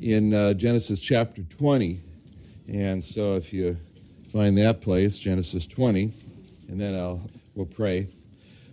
in uh, Genesis chapter 20. And so if you find that place, Genesis 20, and then I'll, we'll pray.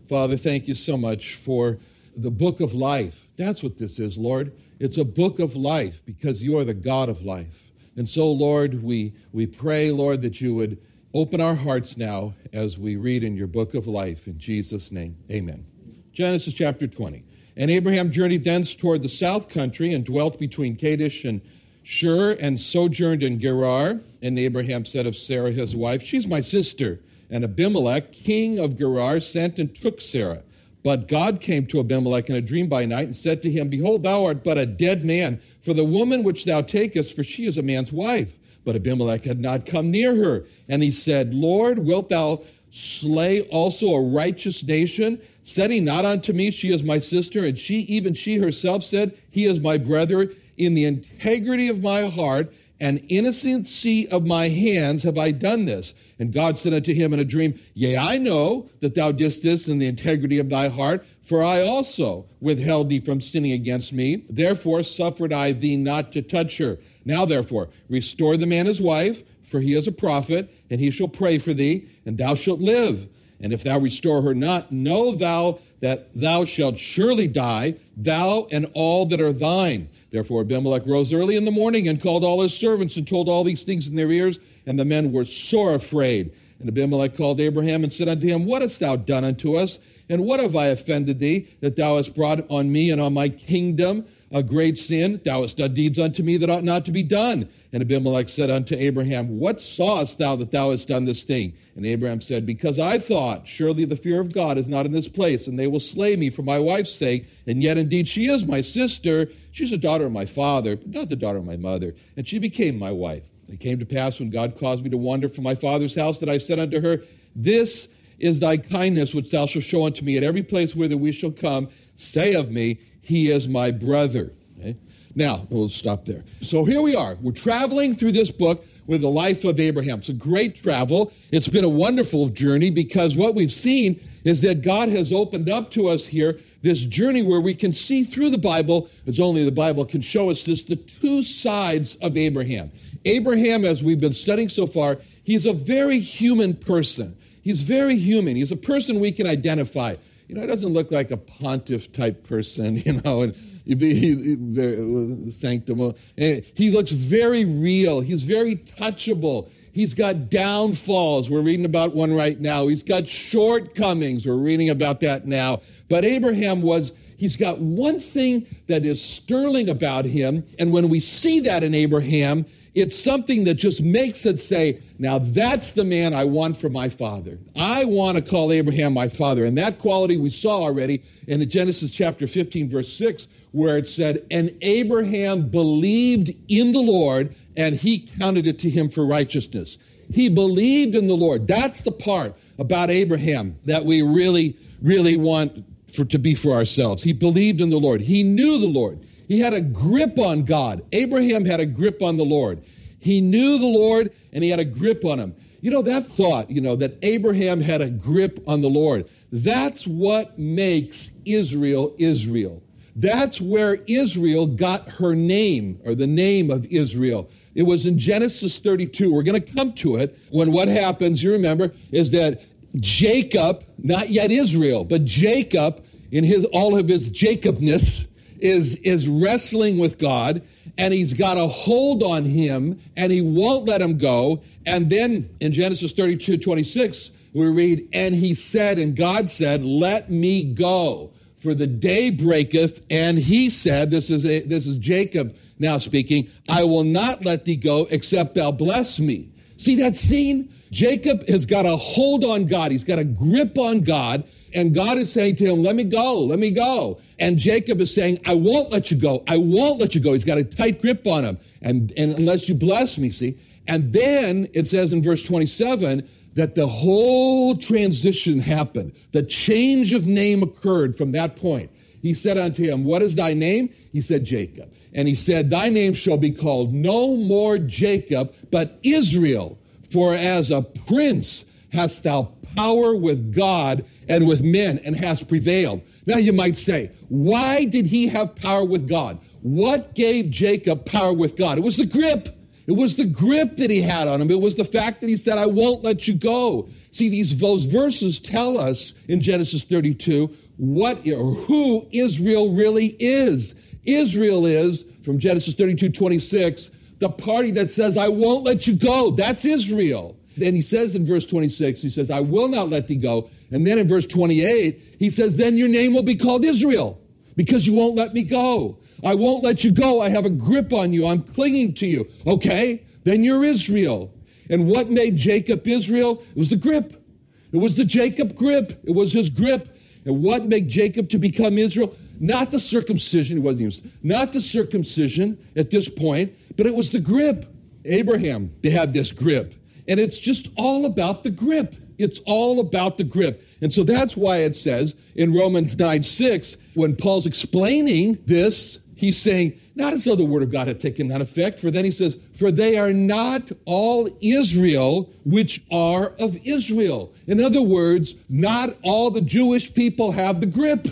Father, thank you so much for the book of life. That's what this is, Lord. It's a book of life because you are the God of life. And so, Lord, we, we pray, Lord, that you would open our hearts now as we read in your book of life. In Jesus' name, amen. Genesis chapter 20. And Abraham journeyed thence toward the south country and dwelt between Kadesh and Shur and sojourned in Gerar. And Abraham said of Sarah his wife, She's my sister. And Abimelech, king of Gerar, sent and took Sarah. But God came to Abimelech in a dream by night and said to him, Behold, thou art but a dead man, for the woman which thou takest, for she is a man's wife. But Abimelech had not come near her. And he said, Lord, wilt thou slay also a righteous nation? Said he not unto me, She is my sister? And she, even she herself, said, He is my brother. In the integrity of my heart and innocency of my hands have I done this. And God said unto him in a dream, Yea, I know that thou didst this in the integrity of thy heart, for I also withheld thee from sinning against me. Therefore suffered I thee not to touch her. Now therefore, restore the man his wife, for he is a prophet, and he shall pray for thee, and thou shalt live. And if thou restore her not, know thou that thou shalt surely die, thou and all that are thine. Therefore Abimelech rose early in the morning and called all his servants and told all these things in their ears, and the men were sore afraid. And Abimelech called Abraham and said unto him, What hast thou done unto us? And what have I offended thee, that thou hast brought on me and on my kingdom a great sin? Thou hast done deeds unto me that ought not to be done. And Abimelech said unto Abraham, What sawest thou that thou hast done this thing? And Abraham said, Because I thought, surely the fear of God is not in this place, and they will slay me for my wife's sake. And yet indeed she is my sister. She's a daughter of my father, but not the daughter of my mother. And she became my wife. And it came to pass when God caused me to wander from my father's house that I said unto her, This is thy kindness which thou shalt show unto me at every place whither we shall come. Say of me, He is my brother. Okay? Now, we'll stop there. So here we are. We're traveling through this book with the life of Abraham. It's a great travel. It's been a wonderful journey because what we've seen is that God has opened up to us here this journey where we can see through the Bible, as only the Bible can show us this, the two sides of Abraham. Abraham, as we've been studying so far, he's a very human person. He's very human. He's a person we can identify. You know, he doesn't look like a pontiff type person, you know, and he, sanctum. Eh, he looks very real. He's very touchable. He's got downfalls. We're reading about one right now. He's got shortcomings. We're reading about that now. But Abraham was, he's got one thing that is sterling about him. And when we see that in Abraham, it's something that just makes it say, now that's the man I want for my father. I want to call Abraham my father. And that quality we saw already in Genesis chapter 15, verse 6, where it said, And Abraham believed in the Lord, and he counted it to him for righteousness. He believed in the Lord. That's the part about Abraham that we really, really want for, to be for ourselves. He believed in the Lord. He knew the Lord. He had a grip on God. Abraham had a grip on the Lord. He knew the Lord and he had a grip on him. You know, that thought, you know, that Abraham had a grip on the Lord, that's what makes Israel Israel. That's where Israel got her name, or the name of Israel. It was in Genesis 32. We're going to come to it when what happens, you remember, is that Jacob, not yet Israel, but Jacob, in his all of his Jacobness, is, is wrestling with God. and he's got a hold on him and he won't let him go. And then in Genesis 32 26, we read, And he said, and God said, Let me go, for the day breaketh. And he said, This is, a, this is Jacob now speaking, I will not let thee go except thou bless me. See that scene? Jacob has got a hold on God, he's got a grip on God. And God is saying to him, Let me go, let me go. And Jacob is saying, I won't let you go. I won't let you go. He's got a tight grip on him. And, and unless you bless me, see? And then it says in verse 27 that the whole transition happened. The change of name occurred from that point. He said unto him, What is thy name? He said, Jacob. And he said, Thy name shall be called no more Jacob, but Israel. For as a prince hast thou power with God and with men and has prevailed. Now you might say, why did he have power with God? What gave Jacob power with God? It was the grip. It was the grip that he had on him. It was the fact that he said, I won't let you go. See, these those verses tell us in Genesis 32 what or who Israel really is. Israel is, from Genesis 32, 26, the party that says, I won't let you go. That's Israel. Then he says in verse 26, he says, I will not let thee go. And then in verse 28, he says, Then your name will be called Israel because you won't let me go. I won't let you go. I have a grip on you. I'm clinging to you. Okay, then you're Israel. And what made Jacob Israel? It was the grip. It was the Jacob grip. It was his grip. And what made Jacob to become Israel? Not the circumcision, it wasn't even, not the circumcision at this point, but it was the grip. Abraham they had this grip. And it's just all about the grip. It's all about the grip. And so that's why it says in Romans 9 6, when Paul's explaining this, he's saying, not as though the word of God had taken that effect, for then he says, For they are not all Israel which are of Israel. In other words, not all the Jewish people have the grip.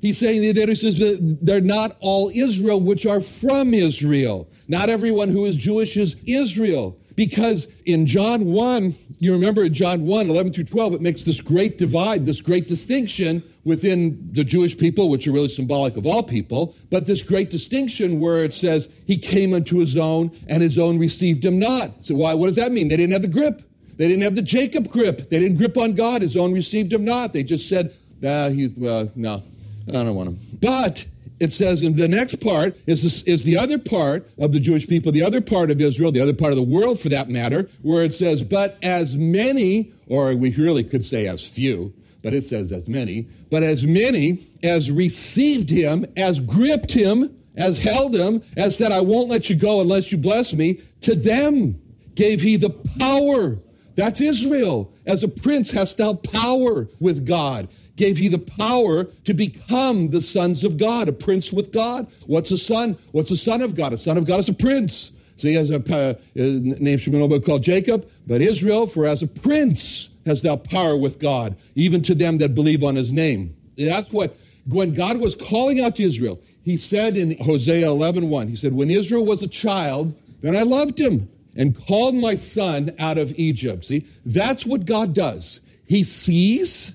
He's saying that he says that they're not all Israel which are from Israel. Not everyone who is Jewish is Israel. Because in John 1, you remember in John 1, 11 through 12, it makes this great divide, this great distinction within the Jewish people, which are really symbolic of all people, but this great distinction where it says, He came unto His own, and His own received Him not. So, why, what does that mean? They didn't have the grip. They didn't have the Jacob grip. They didn't grip on God. His own received Him not. They just said, ah, he, uh, no, I don't want Him. But it says in the next part is, this, is the other part of the Jewish people, the other part of Israel, the other part of the world for that matter, where it says, but as many, or we really could say as few, but it says as many, but as many as received him, as gripped him, as held him, as said, I won't let you go unless you bless me, to them gave he the power. That's Israel. As a prince hast thou power with God gave he the power to become the sons of God, a prince with God. What's a son? What's a son of God? A son of God is a prince. So he has a uh, name should be called Jacob, but Israel, for as a prince has thou power with God, even to them that believe on his name. That's what, when God was calling out to Israel, he said in Hosea 11 1, he said, When Israel was a child, then I loved him and called my son out of Egypt. See, that's what God does. He sees,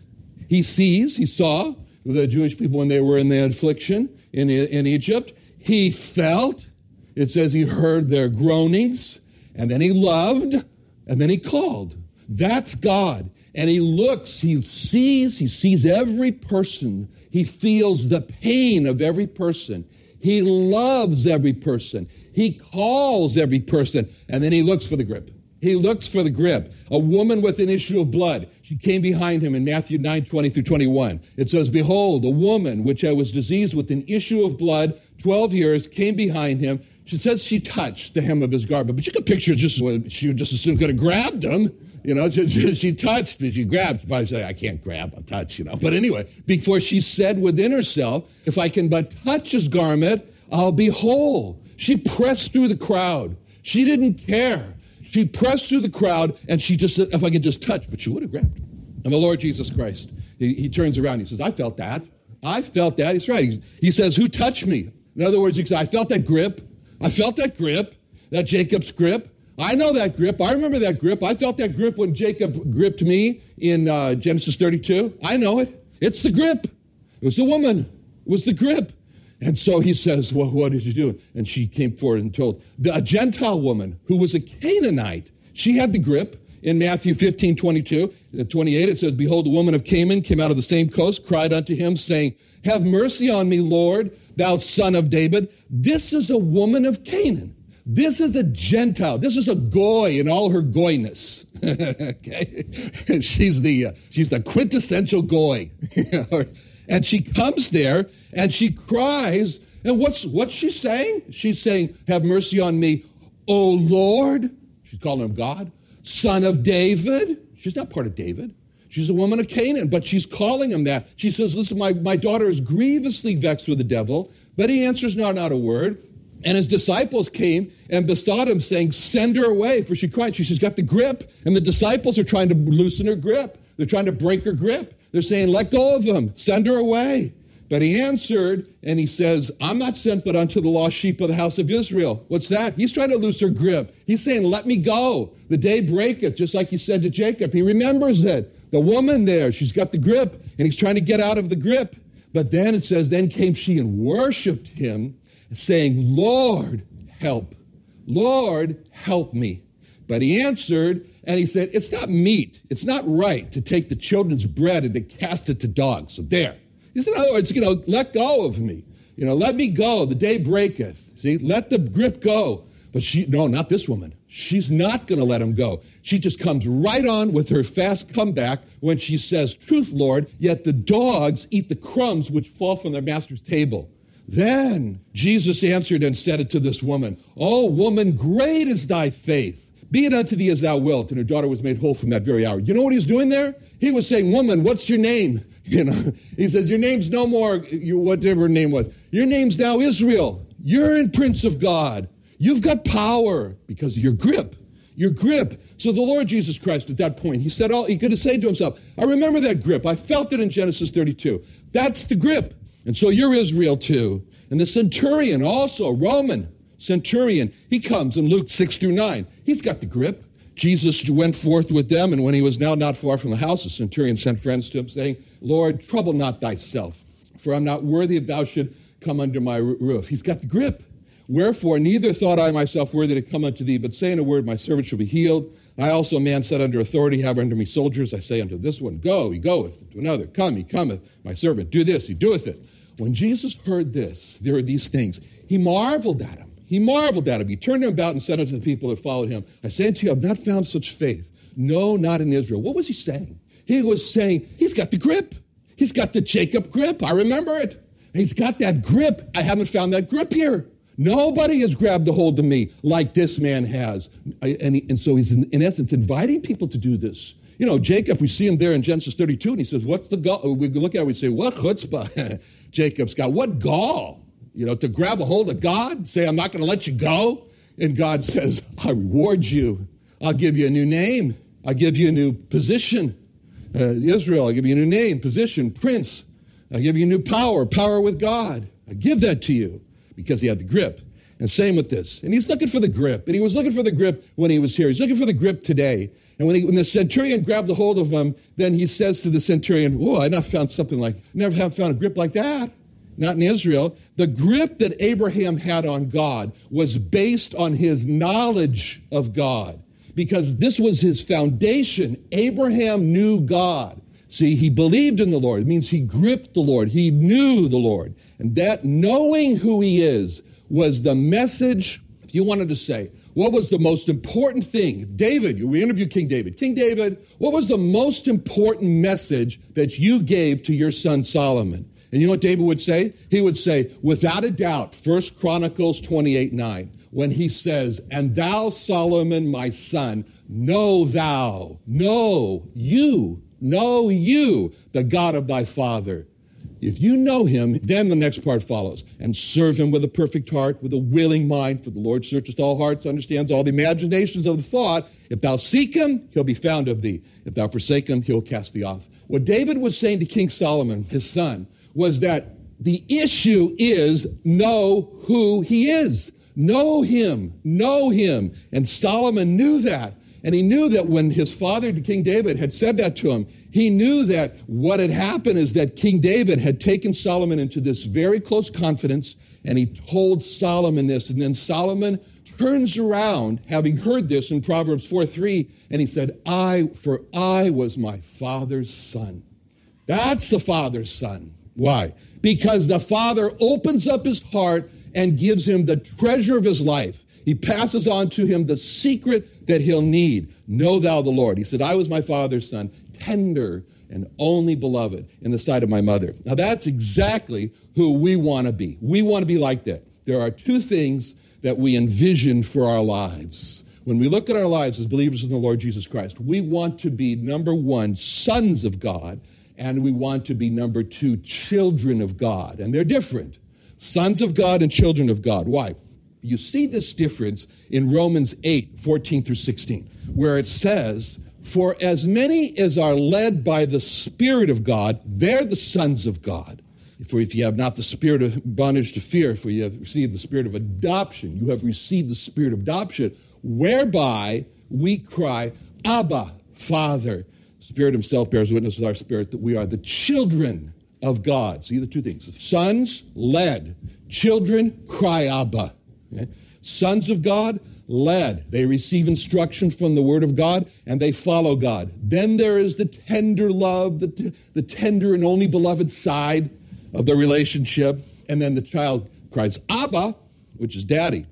he sees, he saw the Jewish people when they were in the affliction in, in Egypt. He felt, it says he heard their groanings, and then he loved, and then he called. That's God. And he looks, he sees, he sees every person. He feels the pain of every person. He loves every person. He calls every person, and then he looks for the grip. He looks for the grip. A woman with an issue of blood. She came behind him in Matthew 9 20 through 21. It says, Behold, a woman which I was diseased with an issue of blood 12 years came behind him. She says she touched the hem of his garment, but you can picture just she just as soon could have grabbed him. You know, she, she touched, but she grabbed. Probably say, I can't grab, I'll touch, you know. But anyway, before she said within herself, if I can but touch his garment, I'll be whole. She pressed through the crowd. She didn't care. She pressed through the crowd and she just said, if I could just touch, but she would have grabbed. And the Lord Jesus Christ, he, he turns around. He says, I felt that. I felt that. He's right. He, he says, Who touched me? In other words, he says, I felt that grip. I felt that grip, that Jacob's grip. I know that grip. I remember that grip. I felt that grip when Jacob gripped me in uh, Genesis 32. I know it. It's the grip. It was the woman. It was the grip. And so he says, Well, what did you do? And she came forward and told the, a Gentile woman who was a Canaanite. She had the grip. In Matthew 15, 22, uh, 28, it says, Behold, the woman of Canaan came out of the same coast, cried unto him, saying, Have mercy on me, Lord, thou son of David. This is a woman of Canaan. This is a Gentile. This is a goy in all her goyness. okay, she's the uh, she's the quintessential goy. and she comes there and she cries. And what's what's she saying? She's saying, "Have mercy on me, O Lord." She's calling him God, Son of David. She's not part of David. She's a woman of Canaan, but she's calling him that. She says, Listen, my, my daughter is grievously vexed with the devil, but he answers not, not a word. And his disciples came and besought him, saying, Send her away, for she cried. She's got the grip. And the disciples are trying to loosen her grip. They're trying to break her grip. They're saying, Let go of them, send her away. But he answered and he says, I'm not sent but unto the lost sheep of the house of Israel. What's that? He's trying to loose her grip. He's saying, Let me go. The day breaketh, just like he said to Jacob. He remembers it. The woman there, she's got the grip, and he's trying to get out of the grip. But then it says, Then came she and worshiped him saying, Lord, help. Lord, help me. But he answered and he said, It's not meat. It's not right to take the children's bread and to cast it to dogs. So there. He said, In other words, you know, let go of me. You know, let me go. The day breaketh. See, let the grip go. But she, no, not this woman. She's not going to let him go. She just comes right on with her fast comeback when she says, Truth, Lord, yet the dogs eat the crumbs which fall from their master's table. Then Jesus answered and said it to this woman, Oh, woman, great is thy faith. Be it unto thee as thou wilt. And her daughter was made whole from that very hour. You know what he's doing there? He was saying, Woman, what's your name? You know, he says, Your name's no more, your, whatever name was. Your name's now Israel. You're in Prince of God. You've got power because of your grip. Your grip. So the Lord Jesus Christ at that point, he said all he could have said to himself, I remember that grip. I felt it in Genesis 32. That's the grip. And so you're Israel too. And the centurion, also Roman centurion, he comes in Luke 6 through 9. He's got the grip. Jesus went forth with them, and when he was now not far from the house, the centurion sent friends to him, saying, Lord, trouble not thyself, for I'm not worthy if thou should come under my roof. He's got the grip. Wherefore, neither thought I myself worthy to come unto thee, but say in a word, my servant shall be healed. I also, a man set under authority, have under me soldiers. I say unto this one, Go, he goeth. To another, Come, he cometh. My servant, do this, he doeth it. When Jesus heard this, there are these things, he marveled at him. He marveled at him. He turned him about and said unto the people that followed him, I say unto you, I've not found such faith. No, not in Israel. What was he saying? He was saying, He's got the grip. He's got the Jacob grip. I remember it. He's got that grip. I haven't found that grip here. Nobody has grabbed a hold of me like this man has. And, he, and so he's, in, in, essence, inviting people to do this. You know, Jacob, we see him there in Genesis 32, and he says, What's the gall? We look at it, we say, What chutzpah Jacob's got? What gall? You know, to grab a hold of God, say, I'm not going to let you go. And God says, I reward you. I'll give you a new name. I'll give you a new position. Uh, Israel, I'll give you a new name, position, prince. I'll give you new power, power with God. I give that to you because he had the grip. And same with this. And he's looking for the grip. And he was looking for the grip when he was here. He's looking for the grip today. And when, he, when the centurion grabbed a hold of him, then he says to the centurion, Whoa, I not found something like, never have found a grip like that. Not in Israel. The grip that Abraham had on God was based on his knowledge of God because this was his foundation. Abraham knew God. See, he believed in the Lord. It means he gripped the Lord. He knew the Lord. And that knowing who he is was the message, if you wanted to say, what was the most important thing? David, we interviewed King David. King David, what was the most important message that you gave to your son Solomon? And you know what David would say? He would say, without a doubt, First Chronicles 28 9, when he says, And thou, Solomon, my son, know thou, know you Know you, the God of thy father. If you know him, then the next part follows. And serve him with a perfect heart, with a willing mind, for the Lord searches all hearts, understands all the imaginations of the thought. If thou seek him, he'll be found of thee. If thou forsake him, he'll cast thee off. What David was saying to King Solomon, his son, was that the issue is know who he is. Know him. Know him. And Solomon knew that. And he knew that when his father, King David, had said that to him, he knew that what had happened is that King David had taken Solomon into this very close confidence, and he told Solomon this. And then Solomon turns around, having heard this in Proverbs 4 3, and he said, I, for I was my father's son. That's the father's son. Why? Because the father opens up his heart and gives him the treasure of his life. He passes on to him the secret that he'll need. Know thou the Lord. He said, I was my father's son, tender and only beloved in the sight of my mother. Now, that's exactly who we want to be. We want to be like that. There are two things that we envision for our lives. When we look at our lives as believers in the Lord Jesus Christ, we want to be, number one, sons of God, and we want to be, number two, children of God. And they're different sons of God and children of God. Why? You see this difference in Romans 8 14 through 16, where it says, For as many as are led by the Spirit of God, they're the sons of God. For if you have not the spirit of bondage to fear, for you have received the spirit of adoption, you have received the spirit of adoption, whereby we cry, Abba, Father. Spirit Himself bears witness with our spirit that we are the children of God. See the two things sons, led, children, cry, Abba. Okay? Sons of God, led. They receive instruction from the Word of God and they follow God. Then there is the tender love, the, t- the tender and only beloved side of the relationship. And then the child cries, Abba, which is daddy.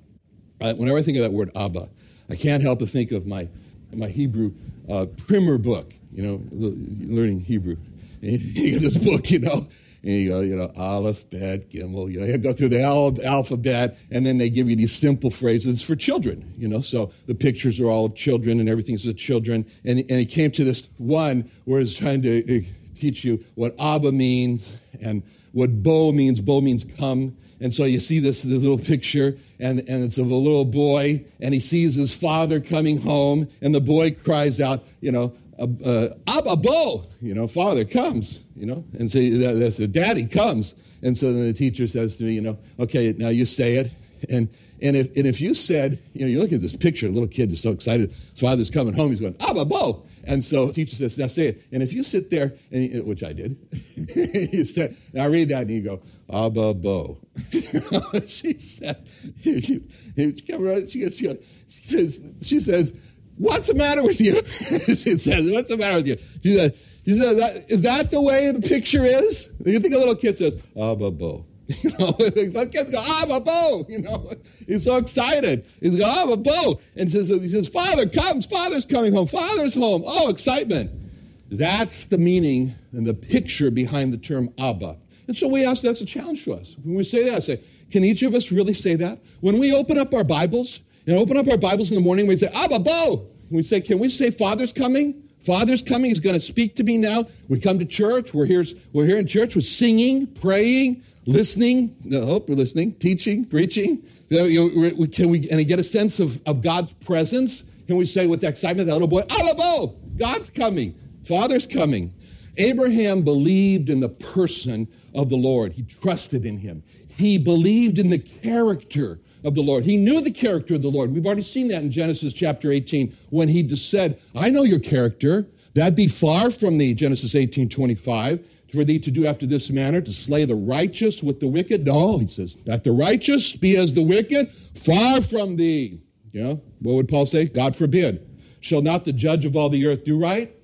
Uh, whenever I think of that word Abba, I can't help but think of my, my Hebrew uh, primer book, you know, learning Hebrew. This book, you know, and you go, you know, Aleph, Bet, Gimel, you know, you go through the al- alphabet, and then they give you these simple phrases for children, you know. So the pictures are all of children, and everything's of children. And, and he came to this one where he's trying to uh, teach you what Abba means and what Bo means. Bo means come. And so you see this, this little picture, and, and it's of a little boy, and he sees his father coming home, and the boy cries out, you know, uh, Abba Bo, you know, father comes, you know, and so that, that's the daddy comes. And so then the teacher says to me, you know, okay, now you say it. And, and, if, and if you said, you know, you look at this picture, little kid is so excited, his father's coming home, he's going, Abba Bo. And so the teacher says, now say it. And if you sit there, and, which I did, you said, I read that and you go, Abba Bo. she said, she, she, she says, What's the matter with you? she says, What's the matter with you? She says, she says that, Is that the way the picture is? You think a little kid says, Abba Bo. You know, the kids go, Abba Bo. You know, he's so excited. He's go, Abba Bo. And says, he says, Father comes, Father's coming home, Father's home. Oh, excitement. That's the meaning and the picture behind the term Abba. And so we ask, that's a challenge to us. When we say that, I say, can each of us really say that? When we open up our Bibles, and open up our Bibles in the morning, we say, Abba Bo. We say, can we say Father's coming? Father's coming. He's going to speak to me now. We come to church. We're here, we're here in church. We're singing, praying, listening. I hope we're listening, teaching, preaching. Can we, and get a sense of, of God's presence? Can we say with excitement, that little boy, Abba Bo, God's coming. Father's coming. Abraham believed in the person of the Lord. He trusted in him. He believed in the character of the Lord. He knew the character of the Lord. We've already seen that in Genesis chapter 18 when he just said, I know your character. That be far from thee, Genesis 18 25, for thee to do after this manner, to slay the righteous with the wicked. No, he says, that the righteous be as the wicked, far from thee. Yeah, what would Paul say? God forbid. Shall not the judge of all the earth do right?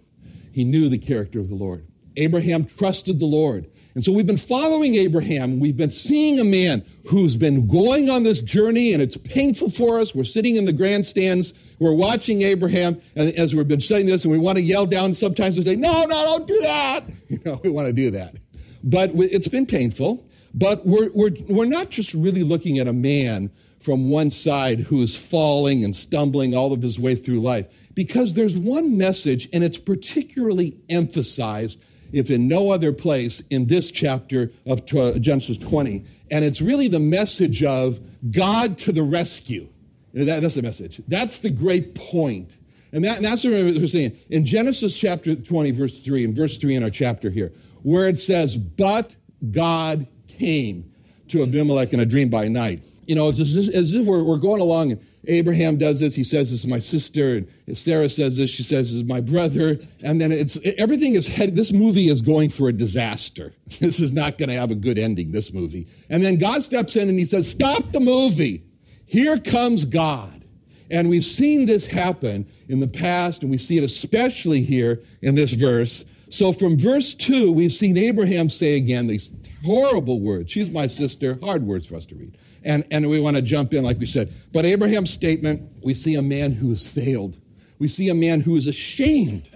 He knew the character of the Lord. Abraham trusted the Lord. And so we've been following Abraham. We've been seeing a man who's been going on this journey, and it's painful for us. We're sitting in the grandstands. We're watching Abraham, and as we've been saying this, and we want to yell down, sometimes we say, No, no, don't do that. You know, we want to do that. But it's been painful. But we're, we're, we're not just really looking at a man from one side who is falling and stumbling all of his way through life, because there's one message, and it's particularly emphasized if in no other place in this chapter of uh, Genesis 20. And it's really the message of God to the rescue. That, that's the message. That's the great point. And, that, and that's what we're saying. In Genesis chapter 20, verse 3, and verse 3 in our chapter here, where it says, But God came to Abimelech in a dream by night. you know, if, as if we're, going along Abraham does this, he says, This is my sister. And Sarah says this, she says, This is my brother. And then it's everything is head, this movie is going for a disaster. This is not going to have a good ending, this movie. And then God steps in and he says, Stop the movie. Here comes God. And we've seen this happen in the past, and we see it especially here in this verse. So from verse 2, we've seen Abraham say again these horrible words. She's my sister, hard words for us to read. And, and we want to jump in, like we said. But Abraham's statement, we see a man who has failed. We see a man who is ashamed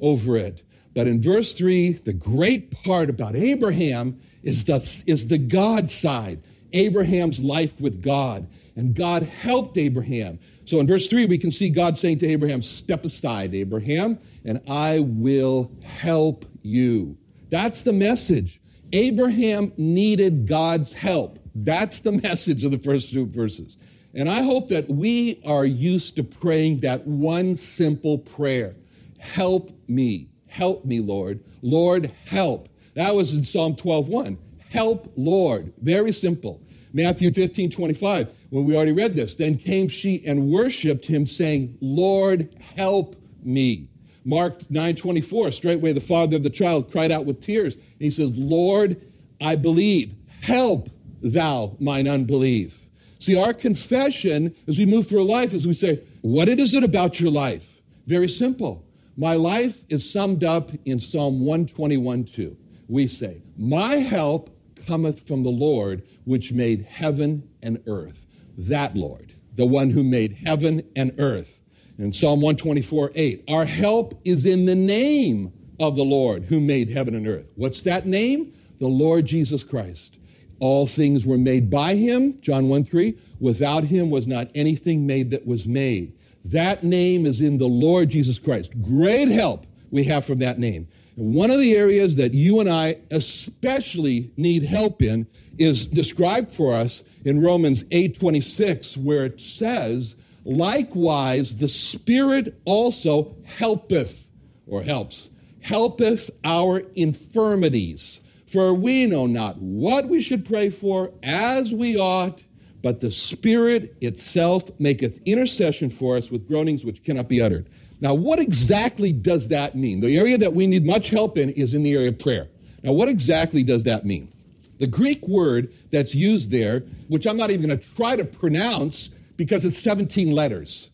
over it. But in verse 3, the great part about Abraham is the, is the God side, Abraham's life with God. And God helped Abraham. So in verse 3, we can see God saying to Abraham, Step aside, Abraham, and I will help you. That's the message. Abraham needed God's help. That's the message of the first two verses. And I hope that we are used to praying that one simple prayer Help me. Help me, Lord. Lord, help. That was in Psalm 12:1. Help, Lord. Very simple. Matthew 15, 25, when we already read this. Then came she and worshiped him, saying, Lord, help me. Mark 9, 24, straightway the father of the child cried out with tears. And he says, Lord, I believe. Help thou mine unbelief. See, our confession as we move through life is we say, What is it about your life? Very simple. My life is summed up in Psalm 121 2. We say, My help cometh from the Lord, which made heaven and earth. That Lord, the one who made heaven and earth. In Psalm 124 8, our help is in the name of the Lord who made heaven and earth. What's that name? The Lord Jesus Christ. All things were made by him, John 1 3. Without him was not anything made that was made. That name is in the Lord Jesus Christ. Great help we have from that name. One of the areas that you and I especially need help in is described for us in Romans 8:26 where it says, "Likewise the Spirit also helpeth or helps, helpeth our infirmities." For we know not what we should pray for as we ought, but the Spirit itself maketh intercession for us with groanings which cannot be uttered. Now, what exactly does that mean? The area that we need much help in is in the area of prayer. Now, what exactly does that mean? The Greek word that's used there, which I'm not even going to try to pronounce because it's 17 letters.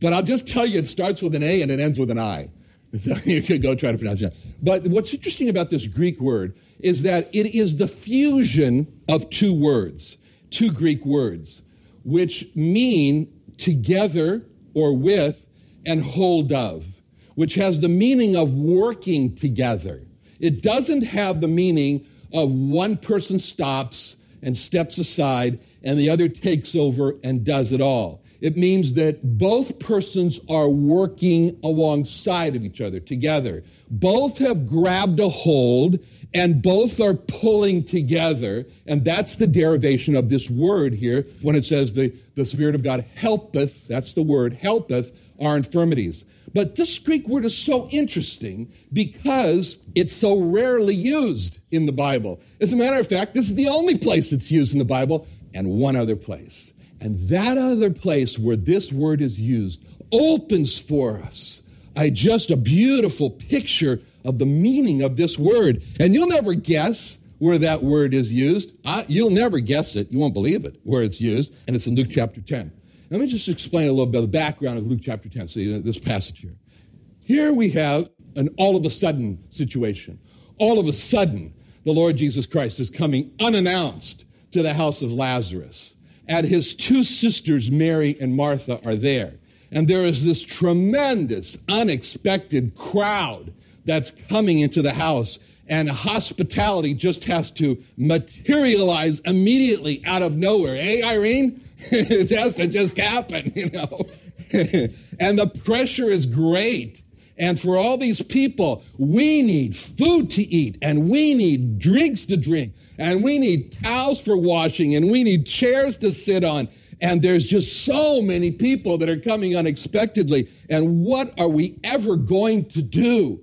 but I'll just tell you it starts with an A and it ends with an I. So you could go try to pronounce it. But what's interesting about this Greek word is that it is the fusion of two words, two Greek words, which mean together or with and hold of, which has the meaning of working together. It doesn't have the meaning of one person stops and steps aside and the other takes over and does it all. It means that both persons are working alongside of each other together. Both have grabbed a hold and both are pulling together. And that's the derivation of this word here when it says the, the Spirit of God helpeth, that's the word, helpeth our infirmities. But this Greek word is so interesting because it's so rarely used in the Bible. As a matter of fact, this is the only place it's used in the Bible and one other place. And that other place where this word is used opens for us a just a beautiful picture of the meaning of this word. And you'll never guess where that word is used. I, you'll never guess it. You won't believe it where it's used. And it's in Luke chapter 10. Let me just explain a little bit of the background of Luke chapter 10. See this passage here. Here we have an all of a sudden situation. All of a sudden, the Lord Jesus Christ is coming unannounced to the house of Lazarus and his two sisters, Mary and Martha, are there. And there is this tremendous, unexpected crowd that's coming into the house. And hospitality just has to materialize immediately out of nowhere. Hey, Irene? it has to just happen, you know. and the pressure is great. And for all these people, we need food to eat and we need drinks to drink and we need towels for washing and we need chairs to sit on. And there's just so many people that are coming unexpectedly. And what are we ever going to do?